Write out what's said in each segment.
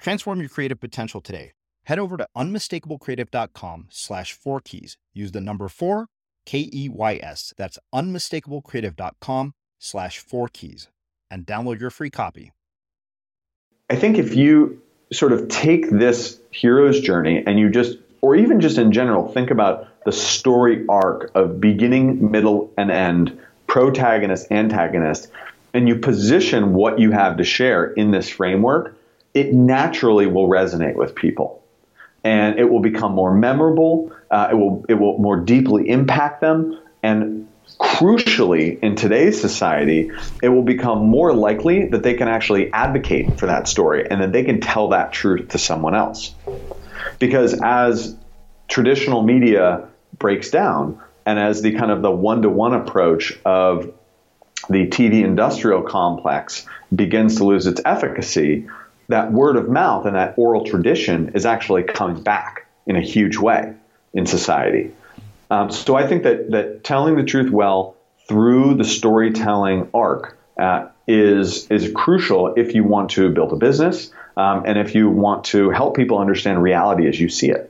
Transform your creative potential today. Head over to unmistakablecreative.com slash four keys. Use the number four, K E Y S. That's unmistakablecreative.com slash four keys and download your free copy. I think if you sort of take this hero's journey and you just, or even just in general, think about the story arc of beginning, middle, and end, protagonist, antagonist, and you position what you have to share in this framework it naturally will resonate with people and it will become more memorable. Uh, it will it will more deeply impact them, and crucially, in today's society, it will become more likely that they can actually advocate for that story and that they can tell that truth to someone else. Because as traditional media breaks down, and as the kind of the one to one approach of the TV industrial complex begins to lose its efficacy, that word of mouth and that oral tradition is actually coming back in a huge way in society. Um, so I think that that telling the truth well through the storytelling arc uh, is is crucial if you want to build a business um, and if you want to help people understand reality as you see it.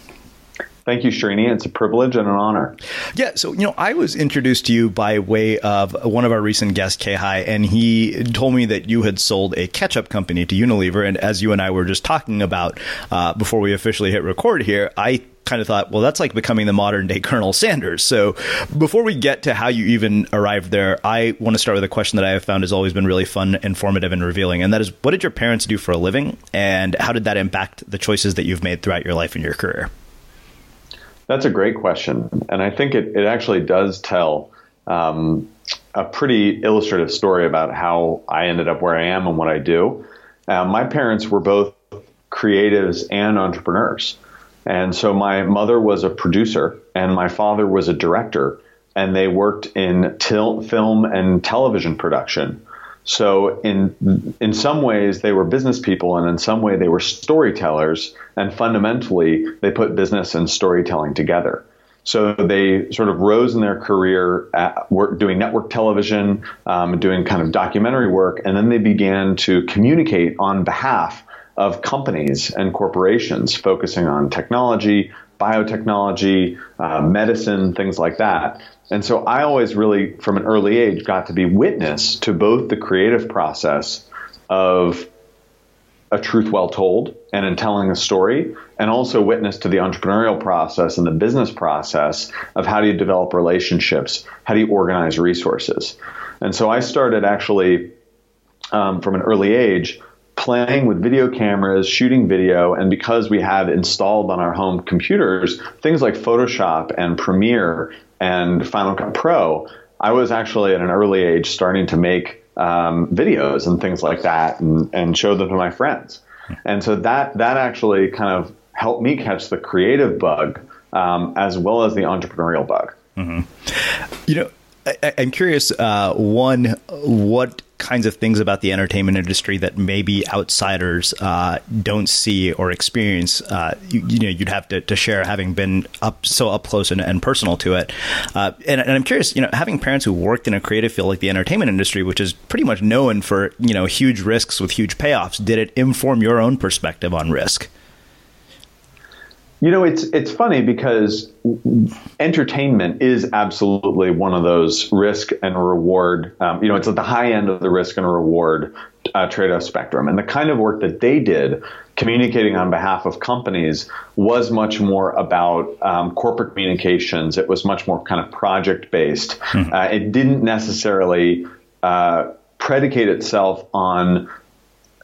Thank you, Srini. It's a privilege and an honor. Yeah, so you know, I was introduced to you by way of one of our recent guests, Kei, and he told me that you had sold a ketchup company to Unilever. And as you and I were just talking about uh, before we officially hit record here, I kind of thought, well, that's like becoming the modern day Colonel Sanders. So before we get to how you even arrived there, I want to start with a question that I have found has always been really fun, informative, and revealing. And that is, what did your parents do for a living? And how did that impact the choices that you've made throughout your life and your career? That's a great question. And I think it, it actually does tell um, a pretty illustrative story about how I ended up where I am and what I do. Uh, my parents were both creatives and entrepreneurs. And so my mother was a producer and my father was a director, and they worked in til- film and television production. So in in some ways they were business people, and in some way they were storytellers. And fundamentally, they put business and storytelling together. So they sort of rose in their career work, doing network television, um, doing kind of documentary work, and then they began to communicate on behalf of companies and corporations, focusing on technology, biotechnology, uh, medicine, things like that. And so I always really, from an early age, got to be witness to both the creative process of a truth well told and in telling a story, and also witness to the entrepreneurial process and the business process of how do you develop relationships, how do you organize resources. And so I started actually um, from an early age playing with video cameras, shooting video, and because we had installed on our home computers things like Photoshop and Premiere and Final Cut Pro, I was actually at an early age starting to make um, videos and things like that and, and show them to my friends. And so that that actually kind of helped me catch the creative bug um, as well as the entrepreneurial bug. Mm-hmm. You know, I, am curious. Uh, one, what kinds of things about the entertainment industry that maybe outsiders uh, don't see or experience. Uh, you, you, know, you'd have to, to, share having been up so up close and, and personal to it. Uh, and, and, I'm curious, you know, having parents who worked in a creative field like the entertainment industry, which is pretty much known for you know huge risks with huge payoffs, did it inform your own perspective on risk? You know, it's it's funny because entertainment is absolutely one of those risk and reward. Um, you know, it's at the high end of the risk and reward uh, trade-off spectrum, and the kind of work that they did, communicating on behalf of companies, was much more about um, corporate communications. It was much more kind of project-based. Mm-hmm. Uh, it didn't necessarily uh, predicate itself on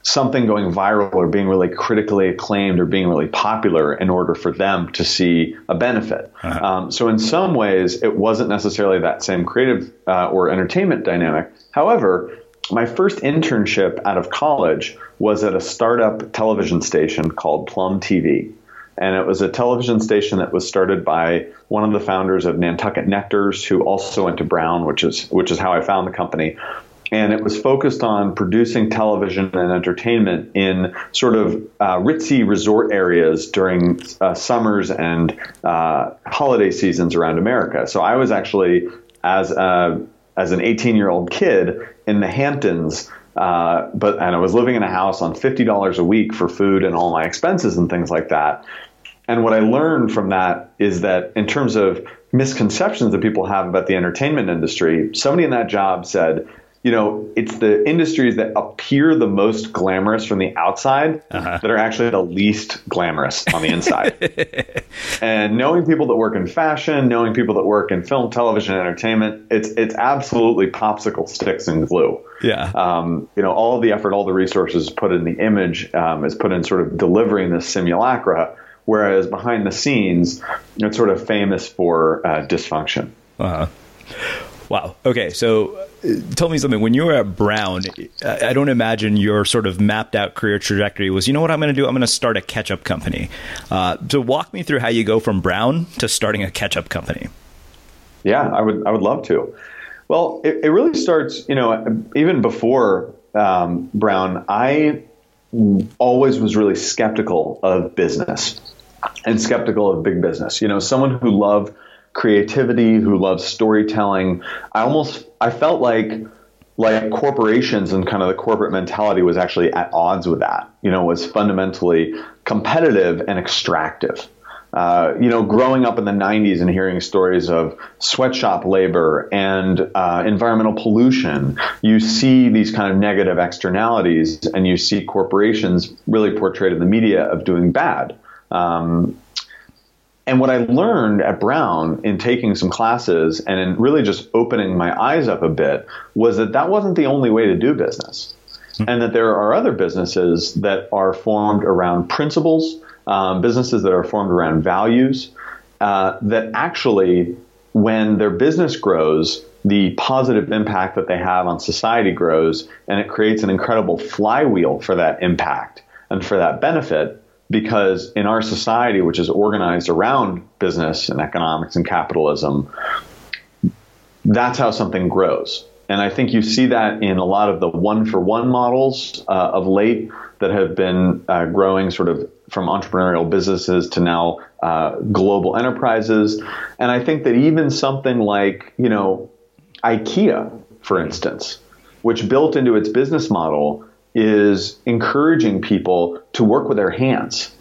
something going viral or being really critically acclaimed or being really popular in order for them to see a benefit. Uh-huh. Um, so, in some ways, it wasn't necessarily that same creative uh, or entertainment dynamic. However, my first internship out of college was at a startup television station called Plum TV. And it was a television station that was started by one of the founders of Nantucket Nectars, who also went to Brown, which is which is how I found the company and it was focused on producing television and entertainment in sort of uh, ritzy resort areas during uh, summers and uh, holiday seasons around America. So I was actually, as a, as an 18 year old kid in the Hamptons, Uh, but and I was living in a house on fifty dollars a week for food and all my expenses and things like that. And what I learned from that is that in terms of misconceptions that people have about the entertainment industry, somebody in that job said, you know, it's the industries that appear the most glamorous from the outside uh-huh. that are actually the least glamorous on the inside. and knowing people that work in fashion, knowing people that work in film, television, entertainment, it's it's absolutely popsicle sticks and glue. Yeah. Um, you know, all the effort, all the resources put in the image um, is put in sort of delivering this simulacra whereas behind the scenes, it's sort of famous for uh, dysfunction. Uh-huh. Wow. Okay. So uh, tell me something. When you were at Brown, I don't imagine your sort of mapped out career trajectory was, you know what I'm going to do? I'm going to start a ketchup company. Uh, so walk me through how you go from Brown to starting a ketchup company. Yeah, I would, I would love to. Well, it, it really starts, you know, even before um, Brown, I always was really skeptical of business and skeptical of big business. You know, someone who loved creativity, who loves storytelling. I almost I felt like like corporations and kind of the corporate mentality was actually at odds with that. You know, was fundamentally competitive and extractive. Uh, you know, growing up in the 90s and hearing stories of sweatshop labor and uh, environmental pollution, you see these kind of negative externalities and you see corporations really portrayed in the media of doing bad. Um, and what I learned at Brown in taking some classes and in really just opening my eyes up a bit was that that wasn't the only way to do business. Mm-hmm. And that there are other businesses that are formed around principles, um, businesses that are formed around values, uh, that actually, when their business grows, the positive impact that they have on society grows, and it creates an incredible flywheel for that impact and for that benefit because in our society, which is organized around business and economics and capitalism, that's how something grows. And I think you see that in a lot of the one for one models uh, of late that have been uh, growing sort of from entrepreneurial businesses to now uh, global enterprises. And I think that even something like, you know, IKEA, for instance, which built into its business model is encouraging people to work with their hands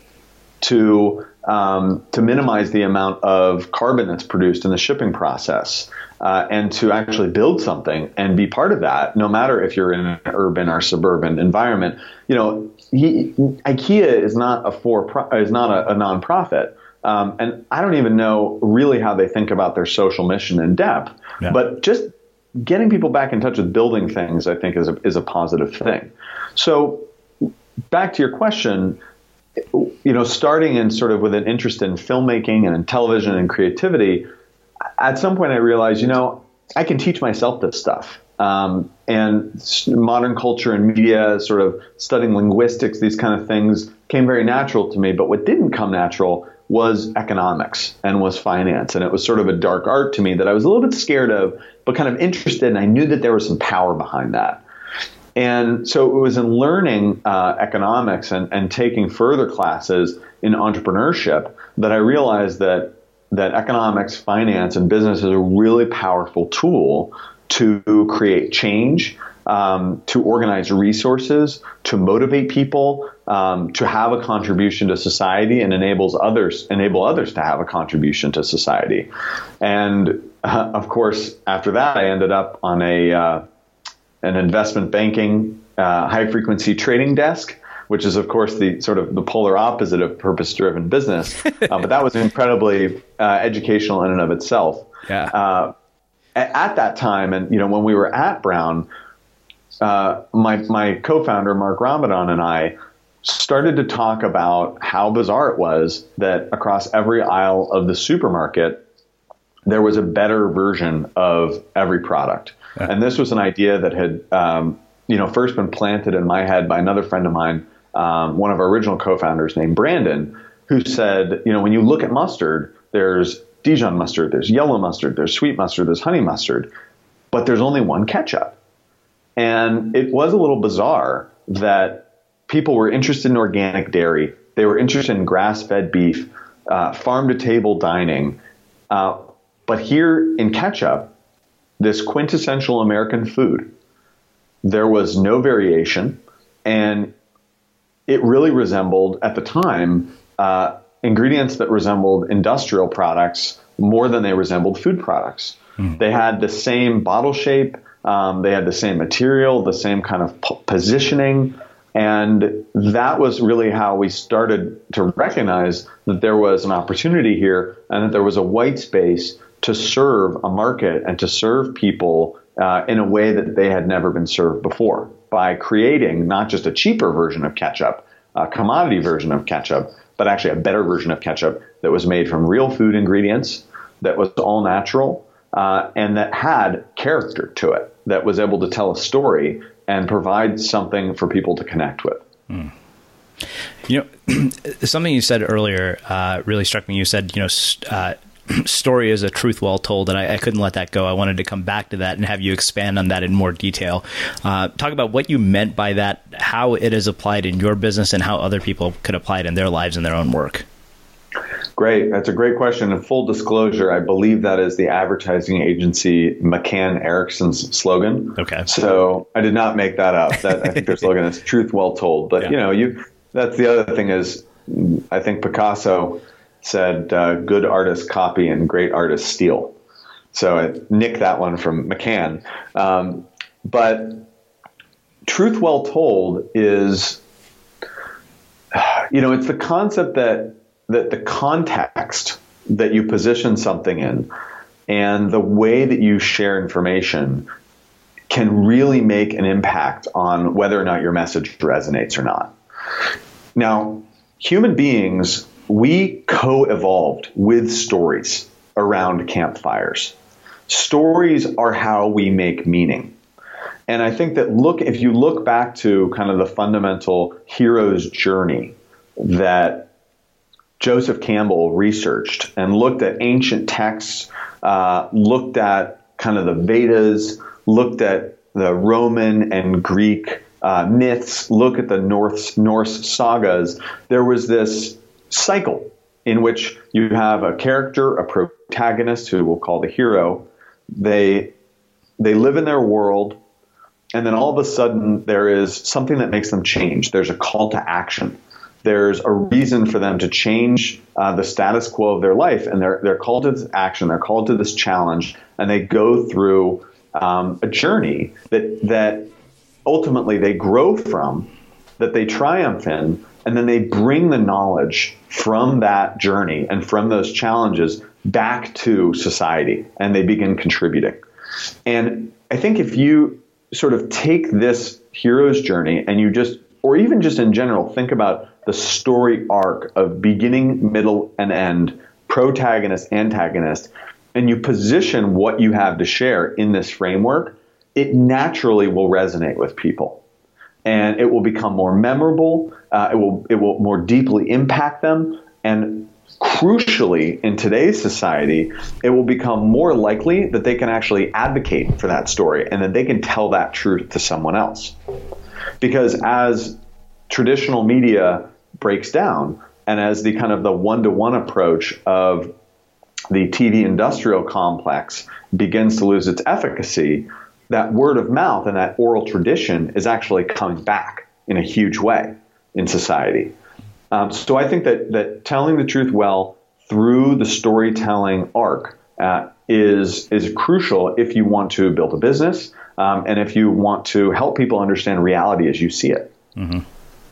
to um, to minimize the amount of carbon that's produced in the shipping process uh, and to actually build something and be part of that no matter if you're in an urban or suburban environment. You know he, ikea is not a for is not a, a nonprofit um, and i don't even know really how they think about their social mission in depth. Yeah. but just getting people back in touch with building things i think is a, is a positive thing so back to your question, you know, starting in sort of with an interest in filmmaking and in television and creativity, at some point I realized, you know, I can teach myself this stuff. Um, and modern culture and media, sort of studying linguistics, these kind of things came very natural to me. But what didn't come natural was economics and was finance. And it was sort of a dark art to me that I was a little bit scared of, but kind of interested. And I knew that there was some power behind that. And so it was in learning uh, economics and, and taking further classes in entrepreneurship that I realized that that economics, finance, and business is a really powerful tool to create change, um, to organize resources, to motivate people, um, to have a contribution to society, and enables others enable others to have a contribution to society. And uh, of course, after that, I ended up on a uh, an investment banking uh, high frequency trading desk which is of course the sort of the polar opposite of purpose driven business. Uh, but that was incredibly uh, educational in and of itself. Yeah. Uh, at that time and you know when we were at brown uh, my my co-founder mark ramadan and i started to talk about how bizarre it was that across every aisle of the supermarket there was a better version of every product and this was an idea that had, um, you know, first been planted in my head by another friend of mine, um, one of our original co-founders named Brandon, who said, you know, when you look at mustard, there's Dijon mustard, there's yellow mustard, there's sweet mustard, there's honey mustard, but there's only one ketchup. And it was a little bizarre that people were interested in organic dairy, they were interested in grass-fed beef, uh, farm-to-table dining, uh, but here in ketchup, this quintessential American food, there was no variation, and it really resembled, at the time, uh, ingredients that resembled industrial products more than they resembled food products. Mm. They had the same bottle shape, um, they had the same material, the same kind of p- positioning. And that was really how we started to recognize that there was an opportunity here and that there was a white space to serve a market and to serve people uh, in a way that they had never been served before by creating not just a cheaper version of ketchup, a commodity version of ketchup, but actually a better version of ketchup that was made from real food ingredients, that was all natural, uh, and that had character to it, that was able to tell a story and provide something for people to connect with. Mm. You know, something you said earlier uh, really struck me. You said, you know, uh, story is a truth well told, and I, I, couldn't let that go. I wanted to come back to that and have you expand on that in more detail. Uh, talk about what you meant by that, how it is applied in your business, and how other people could apply it in their lives and their own work. Great. That's a great question. And full disclosure, I believe that is the advertising agency McCann Erickson's slogan. Okay. So I did not make that up. That I think their slogan is truth well told. But yeah. you know, you that's the other thing is I think Picasso said uh, good artists copy and great artists steal. So I nicked that one from McCann. Um, but truth well told is, you know, it's the concept that that the context that you position something in and the way that you share information can really make an impact on whether or not your message resonates or not. Now, human beings, we co evolved with stories around campfires. Stories are how we make meaning. And I think that look, if you look back to kind of the fundamental hero's journey that Joseph Campbell researched and looked at ancient texts, uh, looked at kind of the Vedas, looked at the Roman and Greek uh, myths, look at the Norse, Norse sagas, there was this cycle in which you have a character, a protagonist who we'll call the hero. They they live in their world, and then all of a sudden there is something that makes them change. There's a call to action there's a reason for them to change uh, the status quo of their life, and they're they're called to this action, they're called to this challenge, and they go through um, a journey that that ultimately they grow from, that they triumph in, and then they bring the knowledge from that journey and from those challenges back to society, and they begin contributing. And I think if you sort of take this hero's journey and you just or even just in general, think about the story arc of beginning, middle, and end, protagonist, antagonist, and you position what you have to share in this framework, it naturally will resonate with people. And it will become more memorable, uh, it, will, it will more deeply impact them, and crucially, in today's society, it will become more likely that they can actually advocate for that story and that they can tell that truth to someone else. Because as traditional media breaks down, and as the kind of the one to one approach of the TV industrial complex begins to lose its efficacy, that word of mouth and that oral tradition is actually coming back in a huge way in society. Um, so I think that that telling the truth well through the storytelling arc uh, is is crucial if you want to build a business um, and if you want to help people understand reality as you see it. Mm-hmm.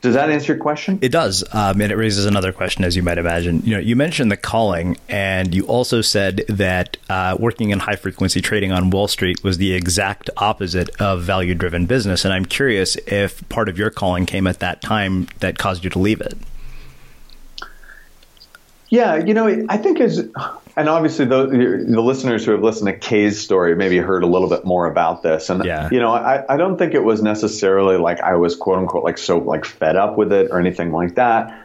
Does that answer your question? It does, um, and it raises another question, as you might imagine. You know, you mentioned the calling, and you also said that uh, working in high frequency trading on Wall Street was the exact opposite of value driven business. And I'm curious if part of your calling came at that time that caused you to leave it. Yeah, you know, I think as and obviously the, the listeners who have listened to Kay's story maybe heard a little bit more about this. And yeah. you know, I, I don't think it was necessarily like I was quote unquote like so like fed up with it or anything like that.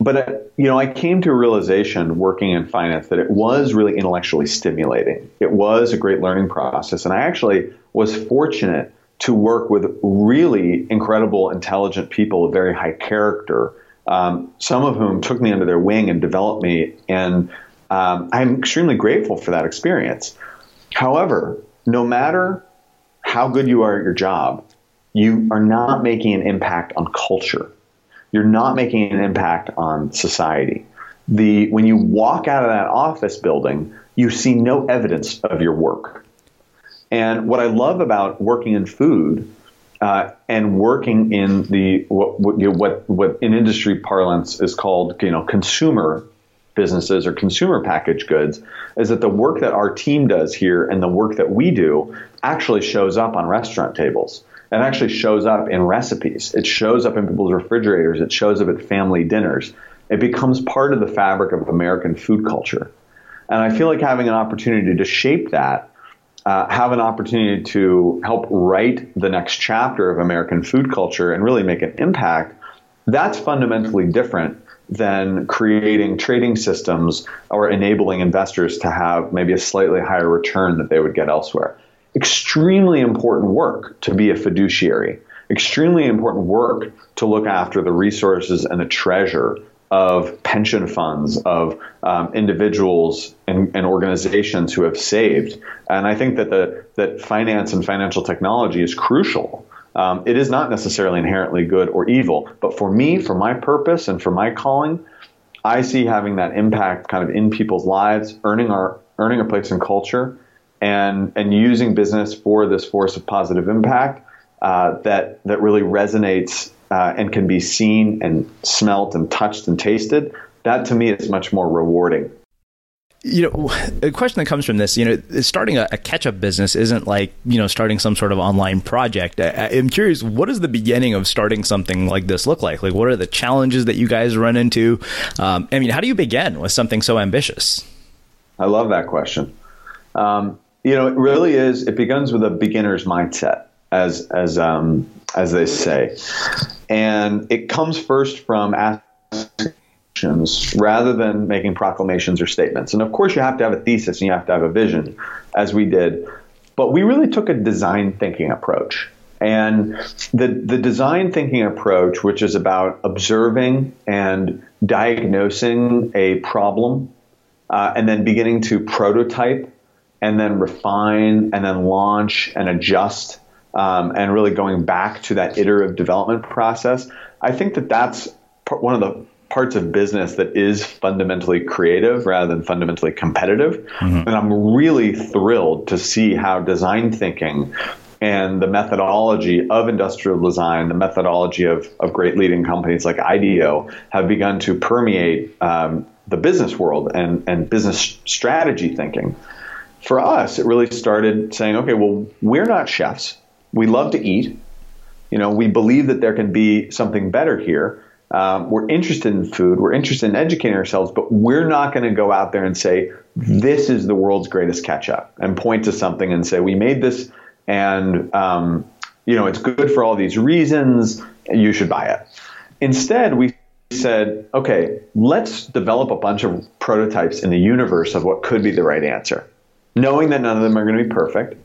But uh, you know, I came to a realization working in finance that it was really intellectually stimulating. It was a great learning process, and I actually was fortunate to work with really incredible, intelligent people of very high character um, some of whom took me under their wing and developed me. And um, I'm extremely grateful for that experience. However, no matter how good you are at your job, you are not making an impact on culture. You're not making an impact on society. The when you walk out of that office building, you see no evidence of your work. And what I love about working in food uh, and working in the what, what, you know, what what in industry parlance is called you know consumer businesses or consumer packaged goods is that the work that our team does here and the work that we do actually shows up on restaurant tables. It actually shows up in recipes. It shows up in people's refrigerators. It shows up at family dinners. It becomes part of the fabric of American food culture. And I feel like having an opportunity to shape that, uh, have an opportunity to help write the next chapter of American food culture and really make an impact, that's fundamentally different than creating trading systems or enabling investors to have maybe a slightly higher return that they would get elsewhere. Extremely important work to be a fiduciary. Extremely important work to look after the resources and the treasure of pension funds, of um, individuals and, and, organizations who have saved. And I think that the that finance and financial technology is crucial. Um, it is not necessarily inherently good or evil, but for me, for my purpose and for my calling, I see having that impact kind of in people's lives, earning our earning a place in culture, and and using business for this force of positive impact uh, that that really resonates uh, and can be seen and smelt and touched and tasted, that to me is much more rewarding. You know, a question that comes from this, you know, starting a, a ketchup business isn't like, you know, starting some sort of online project. I, I'm curious, what does the beginning of starting something like this look like? Like, what are the challenges that you guys run into? Um, I mean, how do you begin with something so ambitious? I love that question. Um, you know, it really is, it begins with a beginner's mindset, as, as, um, as they say. And it comes first from actions rather than making proclamations or statements. And of course, you have to have a thesis and you have to have a vision, as we did. But we really took a design thinking approach. And the, the design thinking approach, which is about observing and diagnosing a problem uh, and then beginning to prototype and then refine and then launch and adjust um, and really going back to that iterative development process. I think that that's one of the parts of business that is fundamentally creative rather than fundamentally competitive. Mm-hmm. And I'm really thrilled to see how design thinking and the methodology of industrial design, the methodology of, of great leading companies like IDEO have begun to permeate um, the business world and, and business strategy thinking. For us, it really started saying, okay, well, we're not chefs we love to eat. You know, we believe that there can be something better here. Um, we're interested in food. We're interested in educating ourselves, but we're not going to go out there and say, this is the world's greatest ketchup and point to something and say, we made this and, um, you know, it's good for all these reasons. You should buy it. Instead, we said, okay, let's develop a bunch of prototypes in the universe of what could be the right answer, knowing that none of them are going to be perfect.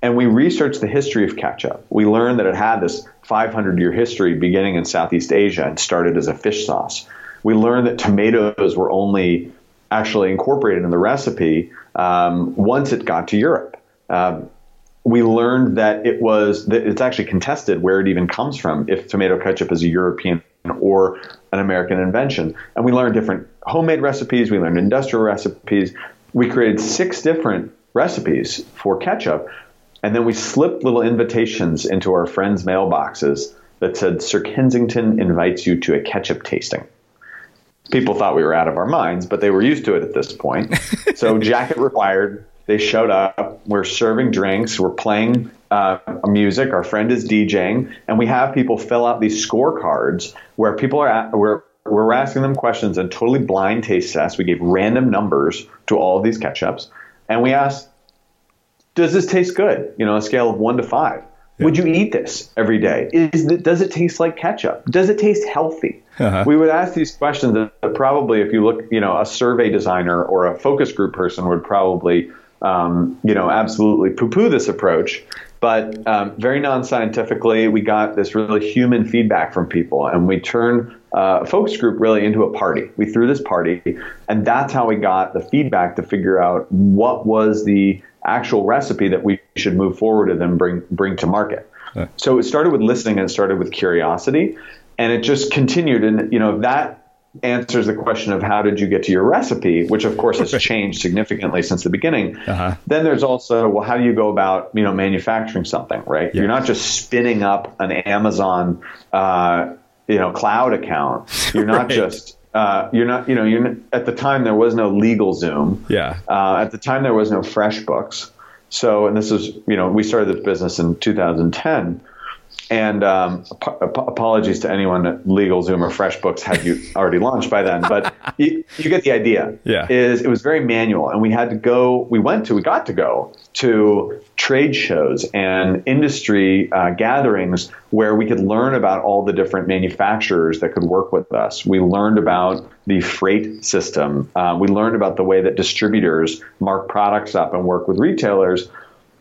And we researched the history of ketchup. We learned that it had this 500 year history beginning in Southeast Asia and started as a fish sauce. We learned that tomatoes were only actually incorporated in the recipe um, once it got to Europe. Um, we learned that it was that it's actually contested where it even comes from if tomato ketchup is a European or an American invention. And we learned different homemade recipes, we learned industrial recipes. We created six different recipes for ketchup and then we slipped little invitations into our friends' mailboxes that said, Sir Kensington invites you to a ketchup tasting. People thought we were out of our minds, but they were used to it at this point. so, jacket required. They showed up. We're serving drinks. We're playing uh, music. Our friend is DJing. And we have people fill out these scorecards where people are at, we're, we're asking them questions and totally blind taste tests. We gave random numbers to all of these ketchups. And we asked, does this taste good? You know, a scale of one to five. Yeah. Would you eat this every day? Is it, does it taste like ketchup? Does it taste healthy? Uh-huh. We would ask these questions that probably, if you look, you know, a survey designer or a focus group person would probably, um, you know, absolutely poo-poo this approach. But um, very non-scientifically, we got this really human feedback from people, and we turned uh, a focus group really into a party. We threw this party, and that's how we got the feedback to figure out what was the actual recipe that we should move forward and then bring bring to market. So it started with listening and it started with curiosity, and it just continued. And you know that answers the question of how did you get to your recipe, which of course has changed significantly since the beginning. Uh-huh. Then there's also well, how do you go about you know manufacturing something, right? Yeah. You're not just spinning up an Amazon uh, you know cloud account. You're not right. just uh, you're not, you know, you're not, at the time there was no LegalZoom. Yeah. Uh, at the time there was no FreshBooks. So, and this is, you know, we started this business in 2010. And um, ap- apologies to anyone at LegalZoom or FreshBooks had you already launched by then, but you, you, get the idea. Yeah. Is it was very manual, and we had to go. We went to. We got to go to trade shows and industry uh, gatherings where we could learn about all the different manufacturers that could work with us. We learned about the freight system. Uh, we learned about the way that distributors mark products up and work with retailers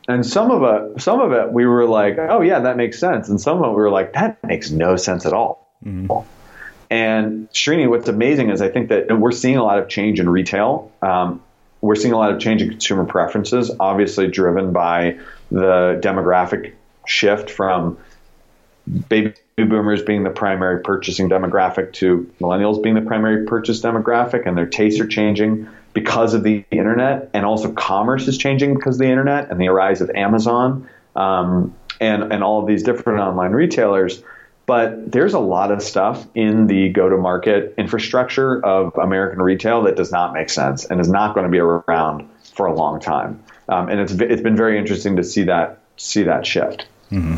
and some of it, some of it, we were like, "Oh yeah, that makes sense," and some of it, we were like, "That makes no sense at all." Mm-hmm. And Srini, what's amazing is I think that we're seeing a lot of change in retail. Um, we're seeing a lot of change in consumer preferences, obviously driven by the demographic shift from baby boomers being the primary purchasing demographic to millennials being the primary purchase demographic, and their tastes are changing because of the internet, and also commerce is changing because of the internet and the rise of Amazon um, and and all of these different online retailers. But there's a lot of stuff in the go-to-market infrastructure of American retail that does not make sense and is not going to be around for a long time. Um, and it's it's been very interesting to see that see that shift. Mm-hmm.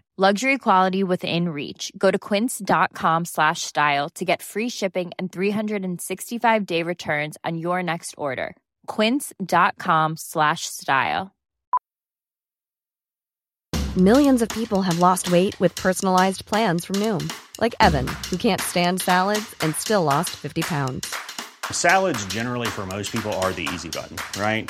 Luxury quality within reach. Go to quince.com slash style to get free shipping and 365 day returns on your next order. Quince.com slash style. Millions of people have lost weight with personalized plans from Noom, like Evan, who can't stand salads and still lost 50 pounds. Salads, generally, for most people, are the easy button, right?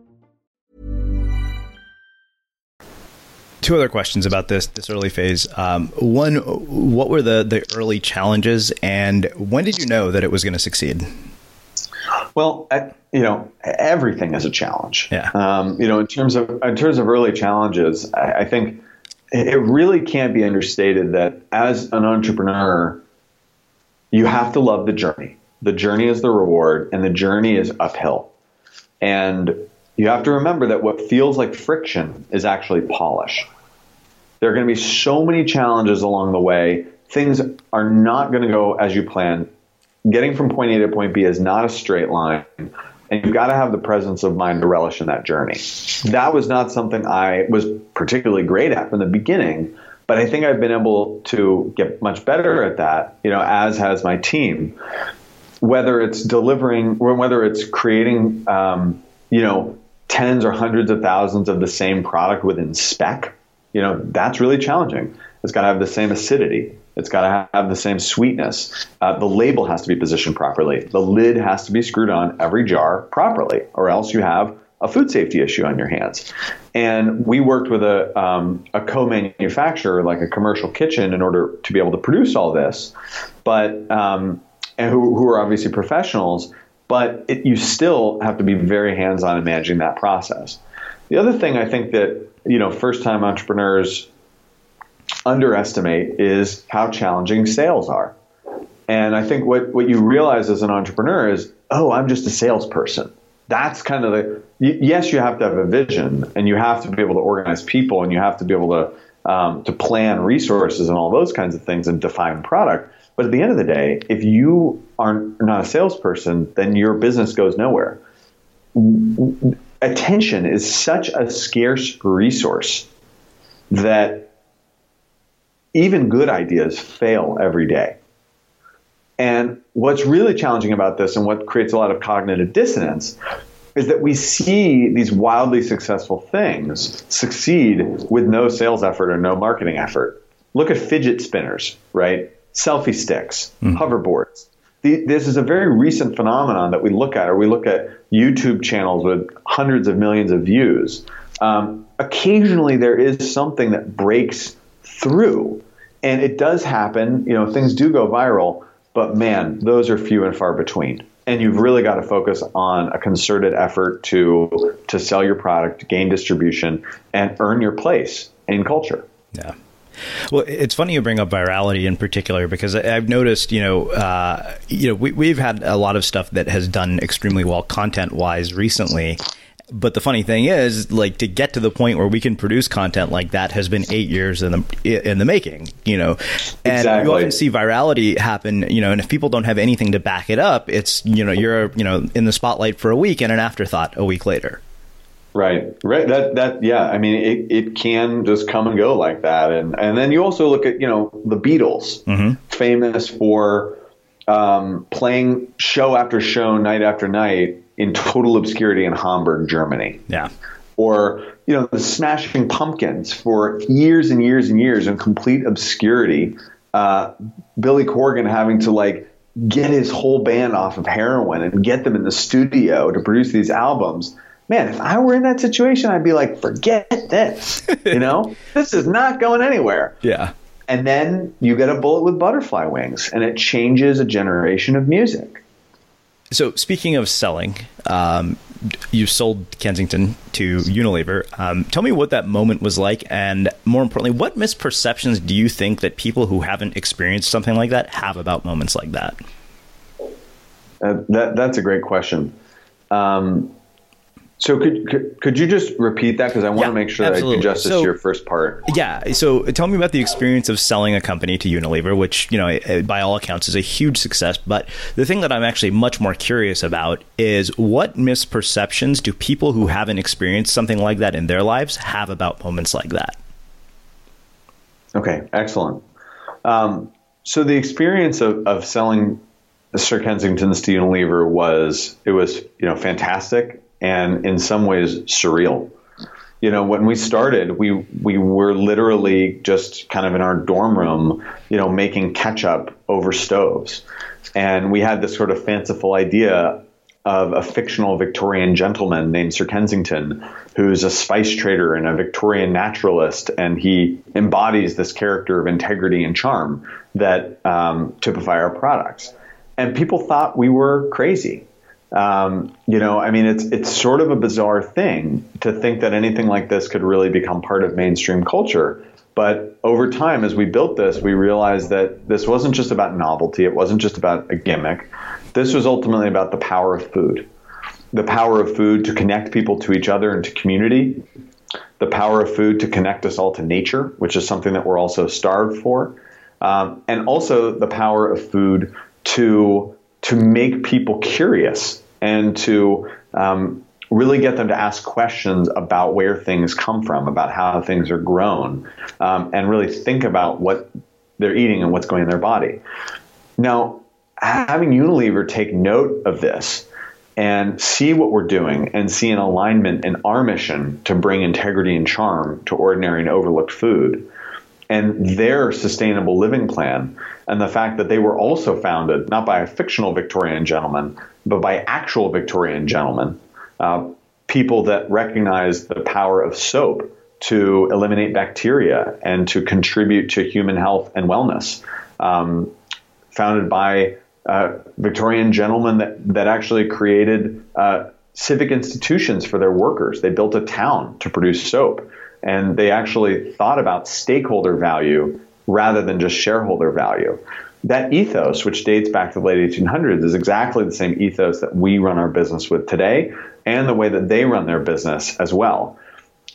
Two other questions about this this early phase. Um, one, what were the the early challenges, and when did you know that it was going to succeed? Well, you know, everything is a challenge. Yeah. Um, you know, in terms of in terms of early challenges, I, I think it really can't be understated that as an entrepreneur, you have to love the journey. The journey is the reward, and the journey is uphill. And you have to remember that what feels like friction is actually polish. There are going to be so many challenges along the way. Things are not going to go as you plan. Getting from point A to point B is not a straight line. And you've got to have the presence of mind to relish in that journey. That was not something I was particularly great at from the beginning, but I think I've been able to get much better at that, you know, as has my team. Whether it's delivering, whether it's creating, um, you know, tens or hundreds of thousands of the same product within spec, you know, that's really challenging. It's got to have the same acidity. It's got to have the same sweetness. Uh, the label has to be positioned properly. The lid has to be screwed on every jar properly, or else you have a food safety issue on your hands. And we worked with a, um, a co-manufacturer, like a commercial kitchen, in order to be able to produce all this, but um, and who, who are obviously professionals. But it, you still have to be very hands-on in managing that process. The other thing I think that you know first-time entrepreneurs underestimate is how challenging sales are. And I think what, what you realize as an entrepreneur is, oh, I'm just a salesperson. That's kind of the, yes, you have to have a vision and you have to be able to organize people and you have to be able to, um, to plan resources and all those kinds of things and define product. But at the end of the day, if you are not a salesperson, then your business goes nowhere. Attention is such a scarce resource that even good ideas fail every day. And what's really challenging about this and what creates a lot of cognitive dissonance is that we see these wildly successful things succeed with no sales effort or no marketing effort. Look at fidget spinners, right? Selfie sticks, mm. hoverboards. The, this is a very recent phenomenon that we look at, or we look at YouTube channels with hundreds of millions of views. Um, occasionally, there is something that breaks through. And it does happen, you know, things do go viral, but man, those are few and far between. And you've really got to focus on a concerted effort to to sell your product, gain distribution, and earn your place in culture. Yeah. Well, it's funny you bring up virality in particular because I've noticed, you know, uh, you know, we, we've had a lot of stuff that has done extremely well content wise recently, but the funny thing is, like to get to the point where we can produce content like that has been eight years in the in the making, you know. And exactly. you often see virality happen, you know, and if people don't have anything to back it up, it's you know you're you know in the spotlight for a week and an afterthought a week later. Right, right. That that yeah. I mean, it, it can just come and go like that, and and then you also look at you know the Beatles, mm-hmm. famous for um, playing show after show, night after night in total obscurity in Hamburg, Germany. Yeah. Or, you know, the Smashing Pumpkins for years and years and years in complete obscurity. Uh, Billy Corgan having to like get his whole band off of heroin and get them in the studio to produce these albums. Man, if I were in that situation, I'd be like, forget this. You know, this is not going anywhere. Yeah. And then you get a bullet with butterfly wings, and it changes a generation of music. So, speaking of selling, um, you sold Kensington to Unilever. Um, tell me what that moment was like, and more importantly, what misperceptions do you think that people who haven't experienced something like that have about moments like that? Uh, that that's a great question. Um, so could, could, could you just repeat that because I want yeah, to make sure absolutely. that I do justice so, to your first part. Yeah. So tell me about the experience of selling a company to Unilever, which you know eh, by all accounts is a huge success. But the thing that I'm actually much more curious about is what misperceptions do people who haven't experienced something like that in their lives have about moments like that? Okay, excellent. Um, so the experience of, of selling Sir Kensington's to Unilever was it was you know fantastic and in some ways surreal. You know, when we started, we we were literally just kind of in our dorm room, you know, making ketchup over stoves, and we had this sort of fanciful idea of a fictional Victorian gentleman named Sir Kensington, who's a spice trader and a Victorian naturalist, and he embodies this character of integrity and charm that um, typify our products. And people thought we were crazy. Um, you know, I mean, it's it's sort of a bizarre thing to think that anything like this could really become part of mainstream culture. But over time, as we built this, we realized that this wasn't just about novelty. It wasn't just about a gimmick. This was ultimately about the power of food, the power of food to connect people to each other and to community, the power of food to connect us all to nature, which is something that we're also starved for, um, and also the power of food to to make people curious and to um, really get them to ask questions about where things come from, about how things are grown, um, and really think about what they're eating and what's going in their body. Now, having Unilever take note of this and see what we're doing and see an alignment in our mission to bring integrity and charm to ordinary and overlooked food and their sustainable living plan and the fact that they were also founded not by a fictional Victorian gentleman, but by actual Victorian gentlemen, uh, people that recognized the power of soap to eliminate bacteria and to contribute to human health and wellness. Um, founded by uh, Victorian gentlemen that, that actually created uh, civic institutions for their workers. They built a town to produce soap, and they actually thought about stakeholder value rather than just shareholder value. That ethos, which dates back to the late 1800s, is exactly the same ethos that we run our business with today and the way that they run their business as well.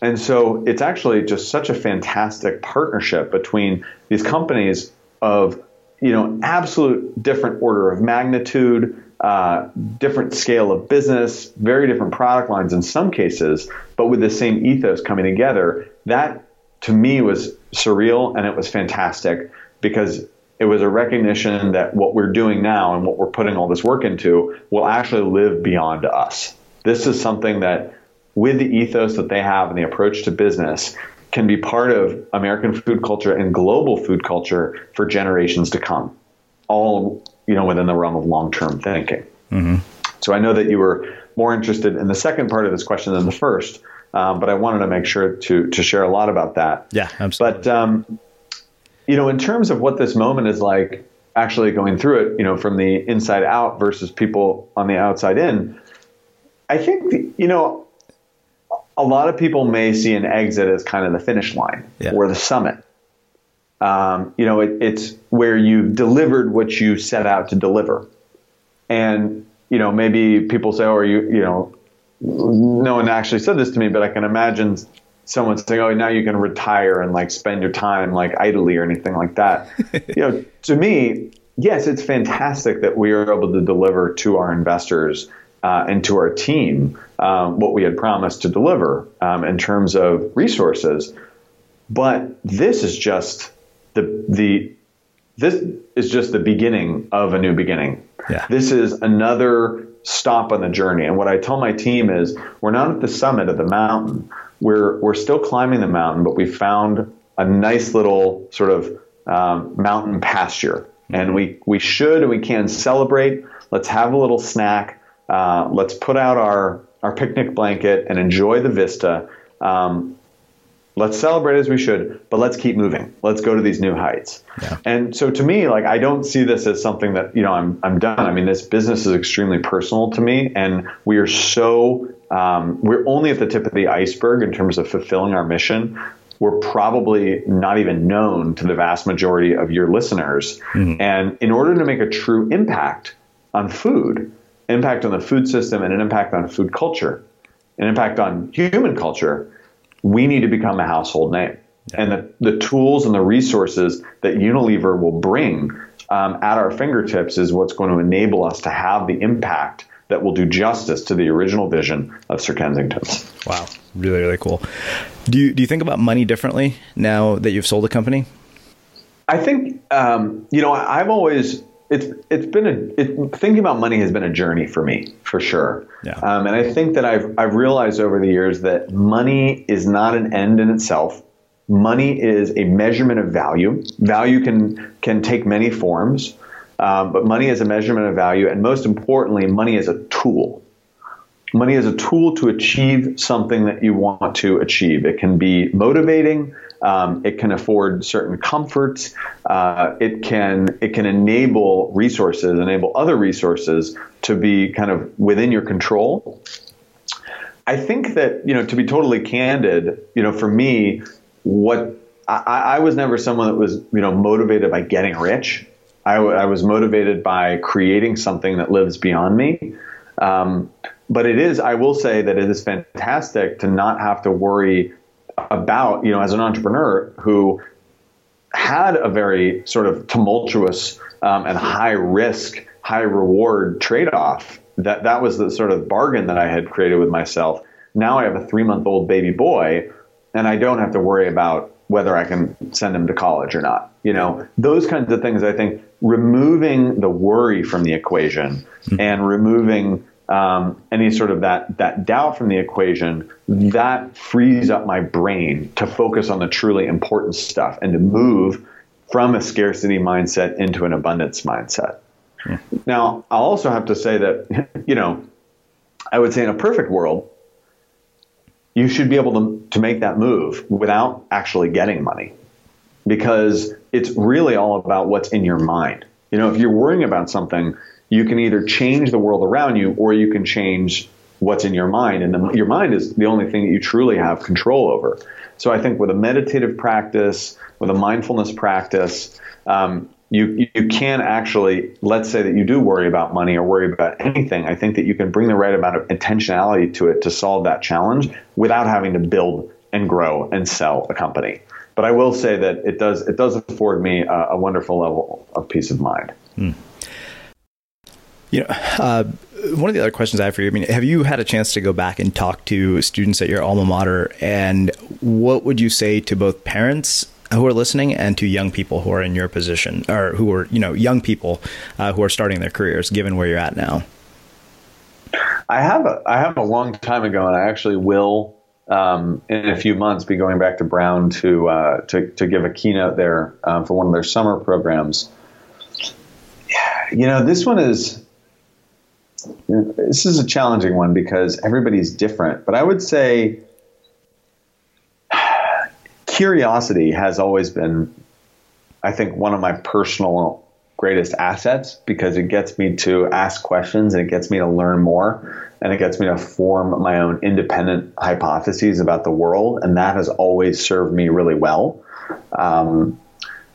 And so it's actually just such a fantastic partnership between these companies of you know, absolute different order of magnitude, uh, different scale of business, very different product lines in some cases, but with the same ethos coming together. That to me was surreal and it was fantastic because it was a recognition that what we're doing now and what we're putting all this work into will actually live beyond us. This is something that, with the ethos that they have and the approach to business, can be part of American food culture and global food culture for generations to come, all you know within the realm of long-term thinking. Mm-hmm. So I know that you were more interested in the second part of this question than the first, um, but I wanted to make sure to to share a lot about that. Yeah, absolutely. But um, you know, in terms of what this moment is like, actually going through it, you know, from the inside out versus people on the outside in, I think you know a lot of people may see an exit as kind of the finish line yeah. or the summit. Um, you know, it, it's where you've delivered what you set out to deliver. And, you know, maybe people say, oh, you, you know, no one actually said this to me, but I can imagine someone saying, oh, now you can retire and like spend your time like idly or anything like that. you know, to me, yes, it's fantastic that we are able to deliver to our investors uh, and to our team um, what we had promised to deliver um, in terms of resources. But this is just the the this is just the beginning of a new beginning. Yeah. This is another stop on the journey. And what I tell my team is we're not at the summit of the mountain. We're we're still climbing the mountain, but we found a nice little sort of um, mountain pasture. And we, we should and we can celebrate. Let's have a little snack. Uh, let's put out our, our picnic blanket and enjoy the vista. Um, let's celebrate as we should, but let's keep moving. Let's go to these new heights. Yeah. And so to me, like I don't see this as something that, you know, I'm I'm done. I mean, this business is extremely personal to me and we are so um, we're only at the tip of the iceberg in terms of fulfilling our mission. We're probably not even known to the vast majority of your listeners. Mm-hmm. And in order to make a true impact on food, impact on the food system and an impact on food culture, an impact on human culture, we need to become a household name. Yeah. And the, the tools and the resources that Unilever will bring um, at our fingertips is what's going to enable us to have the impact that will do justice to the original vision of Sir Kensington's. Wow, really, really cool. Do you, do you think about money differently now that you've sold a company? I think um, you know I've always it's it's been a it, thinking about money has been a journey for me for sure. Yeah. Um, and I think that I've I've realized over the years that money is not an end in itself. Money is a measurement of value. Value can can take many forms, um, but money is a measurement of value, and most importantly, money is a tool. Money is a tool to achieve something that you want to achieve. It can be motivating. Um, it can afford certain comforts. Uh, it can it can enable resources, enable other resources to be kind of within your control. I think that you know to be totally candid, you know, for me, what I, I was never someone that was you know motivated by getting rich. I, I was motivated by creating something that lives beyond me. Um, but it is, I will say that it is fantastic to not have to worry about, you know, as an entrepreneur who had a very sort of tumultuous um, and high risk, high reward trade off. That that was the sort of bargain that I had created with myself. Now I have a three month old baby boy, and I don't have to worry about whether I can send him to college or not. You know, those kinds of things. I think removing the worry from the equation mm-hmm. and removing um, any sort of that that doubt from the equation, that frees up my brain to focus on the truly important stuff and to move from a scarcity mindset into an abundance mindset. Yeah. Now, I'll also have to say that, you know, I would say in a perfect world, you should be able to, to make that move without actually getting money because it's really all about what's in your mind. You know, if you're worrying about something, you can either change the world around you or you can change what's in your mind. And the, your mind is the only thing that you truly have control over. So I think with a meditative practice, with a mindfulness practice, um, you you can actually let's say that you do worry about money or worry about anything. I think that you can bring the right amount of intentionality to it to solve that challenge without having to build and grow and sell a company. But I will say that it does it does afford me a, a wonderful level of peace of mind. Hmm. You know, uh, one of the other questions I have for you, I mean, have you had a chance to go back and talk to students at your alma mater? And what would you say to both parents who are listening and to young people who are in your position or who are, you know, young people uh, who are starting their careers, given where you're at now? I have a, I have a long time ago, and I actually will um, in a few months be going back to Brown to uh, to, to give a keynote there um, for one of their summer programs. You know, this one is this is a challenging one because everybody's different, but I would say curiosity has always been, I think, one of my personal greatest assets because it gets me to ask questions and it gets me to learn more and it gets me to form my own independent hypotheses about the world. And that has always served me really well. Um,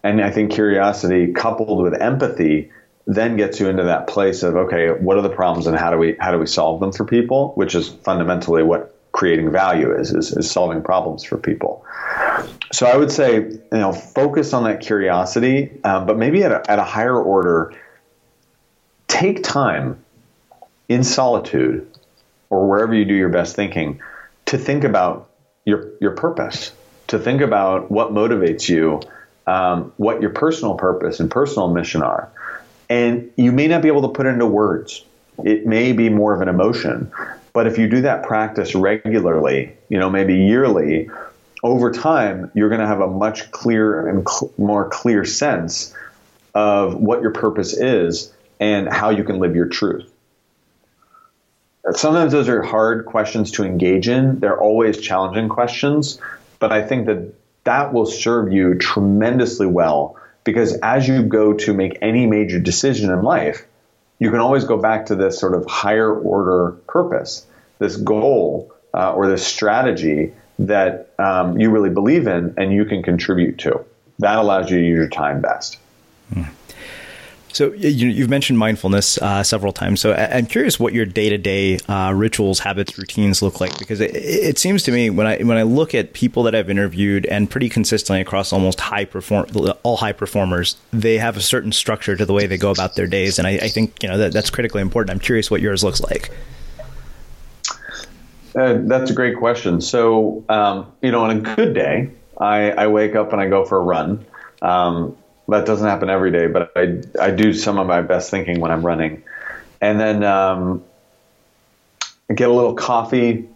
and I think curiosity coupled with empathy then gets you into that place of okay, what are the problems and how do we how do we solve them for people? Which is fundamentally what creating value is is, is solving problems for people. So I would say you know focus on that curiosity, um, but maybe at a, at a higher order, take time in solitude or wherever you do your best thinking to think about your your purpose, to think about what motivates you, um, what your personal purpose and personal mission are and you may not be able to put it into words. It may be more of an emotion. But if you do that practice regularly, you know, maybe yearly, over time, you're going to have a much clearer and cl- more clear sense of what your purpose is and how you can live your truth. Sometimes those are hard questions to engage in. They're always challenging questions, but I think that that will serve you tremendously well because as you go to make any major decision in life, you can always go back to this sort of higher order purpose, this goal uh, or this strategy that um, you really believe in and you can contribute to. That allows you to use your time best. Hmm. So you, have mentioned mindfulness uh, several times. So I'm curious what your day to day rituals, habits, routines look like because it, it, seems to me when I when I look at people that I've interviewed and pretty consistently across almost high perform all high performers, they have a certain structure to the way they go about their days, and I, I think you know that, that's critically important. I'm curious what yours looks like. Uh, that's a great question. So um, you know, on a good day, I, I, wake up and I go for a run. Um, that doesn't happen every day, but I I do some of my best thinking when I'm running, and then um, get a little coffee.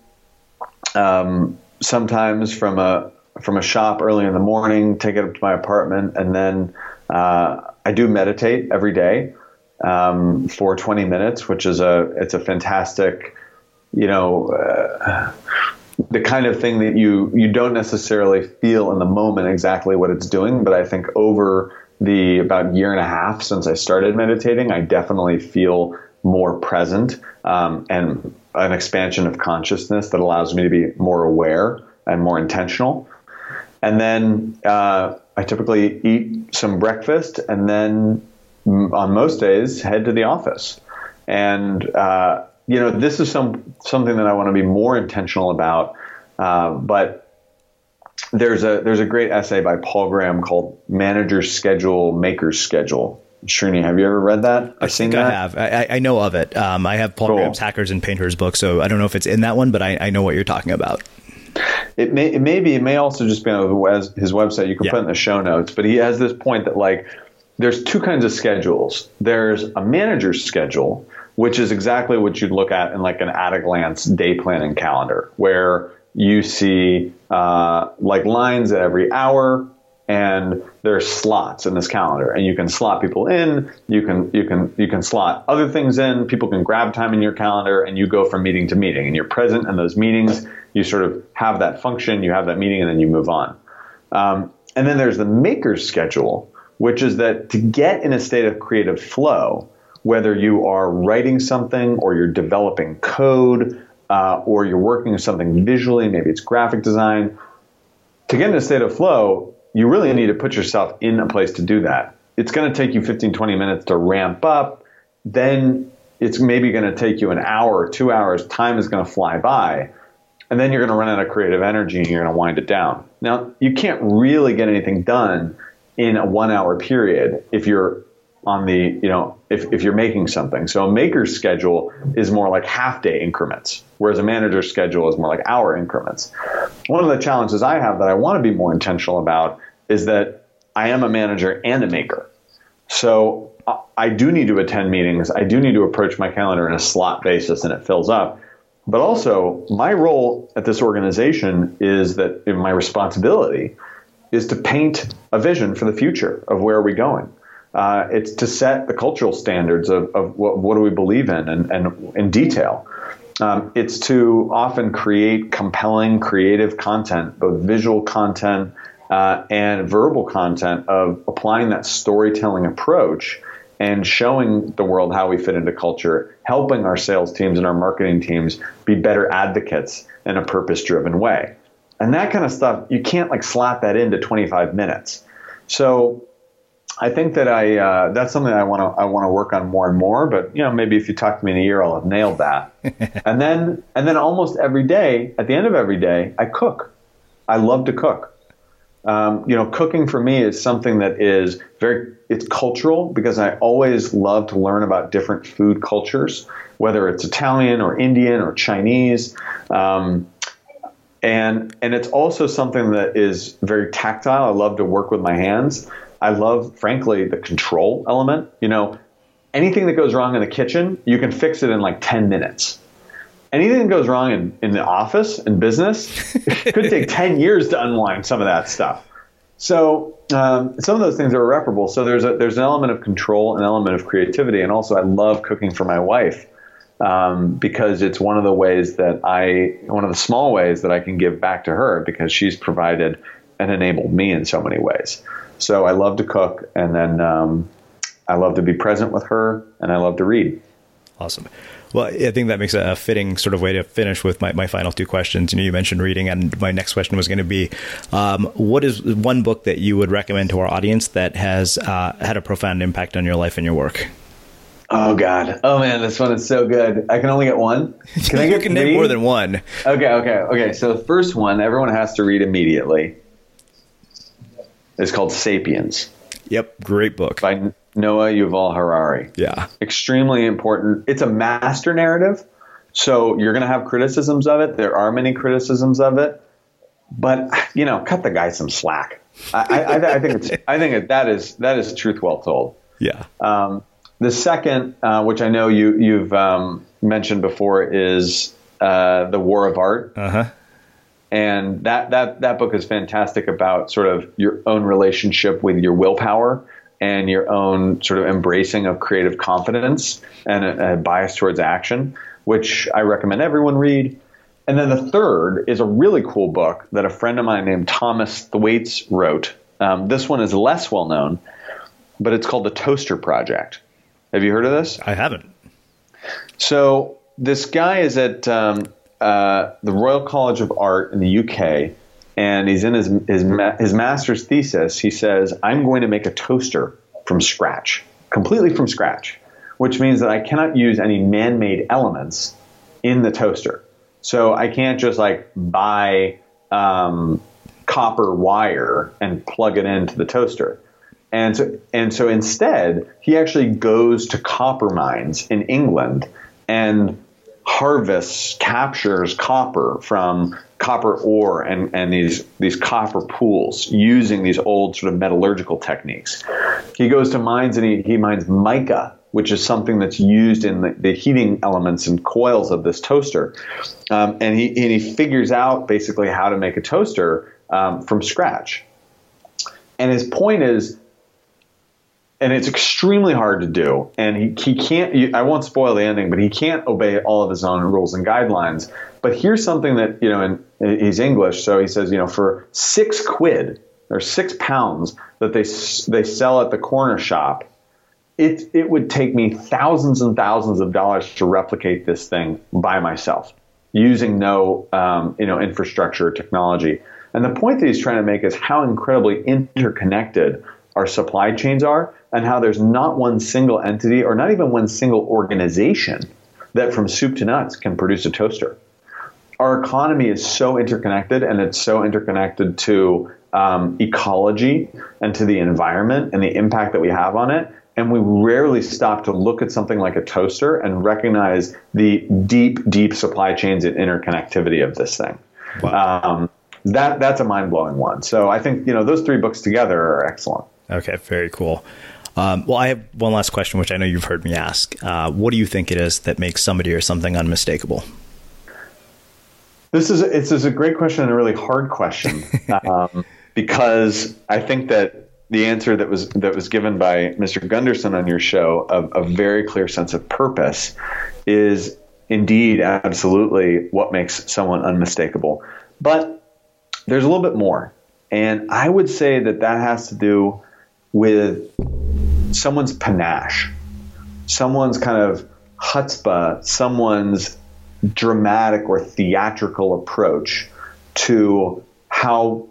Um, sometimes from a from a shop early in the morning, take it up to my apartment, and then uh, I do meditate every day um, for 20 minutes, which is a it's a fantastic, you know, uh, the kind of thing that you you don't necessarily feel in the moment exactly what it's doing, but I think over the about year and a half since I started meditating, I definitely feel more present um, and an expansion of consciousness that allows me to be more aware and more intentional. And then uh, I typically eat some breakfast and then on most days head to the office. And, uh, you know, this is some something that I want to be more intentional about. Uh, but there's a there's a great essay by Paul Graham called "Manager's Schedule, Maker's Schedule." Srini, have you ever read that? I think that? I have. I, I, know of it. Um, I have Paul cool. Graham's Hackers and Painters book, so I don't know if it's in that one, but I, I know what you're talking about. It may it may be it may also just be on his website. You can yeah. put in the show notes, but he has this point that like there's two kinds of schedules. There's a manager's schedule, which is exactly what you'd look at in like an at a glance day planning calendar, where you see uh, like lines at every hour and there's slots in this calendar and you can slot people in you can you can you can slot other things in people can grab time in your calendar and you go from meeting to meeting and you're present in those meetings you sort of have that function you have that meeting and then you move on. Um, and then there's the maker's schedule which is that to get in a state of creative flow, whether you are writing something or you're developing code uh, or you're working on something visually, maybe it's graphic design, to get in a state of flow, you really need to put yourself in a place to do that. It's going to take you 15, 20 minutes to ramp up. Then it's maybe going to take you an hour two hours. Time is going to fly by. And then you're going to run out of creative energy and you're going to wind it down. Now, you can't really get anything done in a one hour period if you're on the, you know, if, if you're making something. So a maker's schedule is more like half day increments, whereas a manager's schedule is more like hour increments. One of the challenges I have that I want to be more intentional about is that I am a manager and a maker. So I do need to attend meetings. I do need to approach my calendar in a slot basis and it fills up. But also, my role at this organization is that my responsibility is to paint a vision for the future of where are we going. Uh, it's to set the cultural standards of, of what, what, do we believe in and, and in detail. Um, it's to often create compelling, creative content, both visual content uh, and verbal content of applying that storytelling approach and showing the world how we fit into culture, helping our sales teams and our marketing teams be better advocates in a purpose driven way. And that kind of stuff you can't like slap that into 25 minutes. So i think that i uh, that's something i want to i want to work on more and more but you know maybe if you talk to me in a year i'll have nailed that and then and then almost every day at the end of every day i cook i love to cook um, you know cooking for me is something that is very it's cultural because i always love to learn about different food cultures whether it's italian or indian or chinese um, and and it's also something that is very tactile. I love to work with my hands. I love, frankly, the control element. You know, anything that goes wrong in the kitchen, you can fix it in like ten minutes. Anything that goes wrong in, in the office in business it could take ten years to unwind some of that stuff. So um, some of those things are irreparable. So there's a there's an element of control, an element of creativity, and also I love cooking for my wife um, because it's one of the ways that I, one of the small ways that I can give back to her because she's provided and enabled me in so many ways. So I love to cook, and then um, I love to be present with her, and I love to read. Awesome. Well, I think that makes a fitting sort of way to finish with my, my final two questions. You know, you mentioned reading, and my next question was going to be, um, what is one book that you would recommend to our audience that has uh, had a profound impact on your life and your work? Oh God! Oh man, this one is so good. I can only get one. Can I get? can name more than one. Okay, okay, okay. So the first one, everyone has to read immediately. It's called *Sapiens*. Yep, great book by Noah Yuval Harari. Yeah, extremely important. It's a master narrative, so you're going to have criticisms of it. There are many criticisms of it, but you know, cut the guy some slack. I, I, I, think it's. I think that is that is truth well told. Yeah. Um, the second, uh, which I know you you've um, mentioned before, is uh, the War of Art. Uh huh. And that that that book is fantastic about sort of your own relationship with your willpower and your own sort of embracing of creative confidence and a, a bias towards action, which I recommend everyone read. And then the third is a really cool book that a friend of mine named Thomas Thwaites wrote. Um, this one is less well known, but it's called The Toaster Project. Have you heard of this? I haven't. So this guy is at um, uh, the Royal College of Art in the UK, and he's in his his, ma- his master's thesis. He says, "I'm going to make a toaster from scratch, completely from scratch, which means that I cannot use any man-made elements in the toaster. So I can't just like buy um, copper wire and plug it into the toaster." And so, and so instead, he actually goes to copper mines in England and harvests, captures copper from copper ore and, and these, these copper pools using these old sort of metallurgical techniques. He goes to mines and he, he mines mica, which is something that's used in the, the heating elements and coils of this toaster. Um, and, he, and he figures out basically how to make a toaster um, from scratch. And his point is and it's extremely hard to do. And he, he can't, I won't spoil the ending, but he can't obey all of his own rules and guidelines. But here's something that, you know, and he's English, so he says, you know, for six quid or six pounds that they, they sell at the corner shop, it, it would take me thousands and thousands of dollars to replicate this thing by myself using no, um, you know, infrastructure or technology. And the point that he's trying to make is how incredibly interconnected our supply chains are and how there's not one single entity or not even one single organization that from soup to nuts can produce a toaster. Our economy is so interconnected and it's so interconnected to um, ecology and to the environment and the impact that we have on it. And we rarely stop to look at something like a toaster and recognize the deep, deep supply chains and interconnectivity of this thing. Wow. Um, that that's a mind blowing one. So I think you know those three books together are excellent. Okay, very cool. Um, well, I have one last question, which I know you've heard me ask. Uh, what do you think it is that makes somebody or something unmistakable? This is it's, it's a great question and a really hard question um, because I think that the answer that was that was given by Mr. Gunderson on your show of a very clear sense of purpose is indeed absolutely what makes someone unmistakable. But there's a little bit more, and I would say that that has to do with someone's panache, someone's kind of chutzpah, someone's dramatic or theatrical approach to how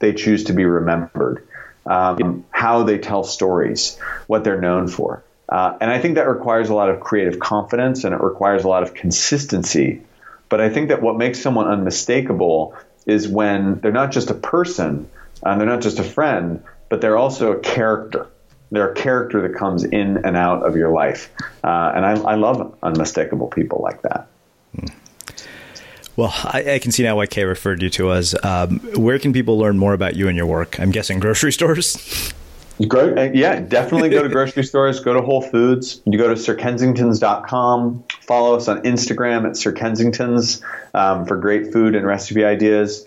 they choose to be remembered, um, how they tell stories, what they're known for. Uh, and I think that requires a lot of creative confidence and it requires a lot of consistency. But I think that what makes someone unmistakable is when they're not just a person and they're not just a friend, but they're also a character. They're a character that comes in and out of your life. Uh, and I, I, love unmistakable people like that. Well, I, I, can see now why Kay referred you to us. Um, where can people learn more about you and your work? I'm guessing grocery stores. Uh, yeah, definitely go to grocery stores. Go to Whole Foods. You go to sirkensingtons.com. Follow us on Instagram at Sir Kensingtons um, for great food and recipe ideas.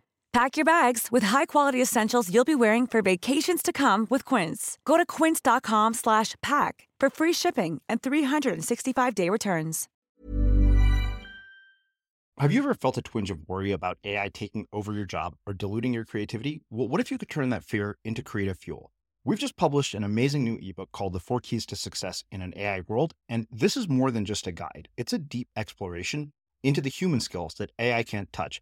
Pack your bags with high-quality essentials you'll be wearing for vacations to come with Quince. Go to quince.com slash pack for free shipping and 365-day returns. Have you ever felt a twinge of worry about AI taking over your job or diluting your creativity? Well, what if you could turn that fear into creative fuel? We've just published an amazing new ebook called The Four Keys to Success in an AI World, and this is more than just a guide. It's a deep exploration into the human skills that AI can't touch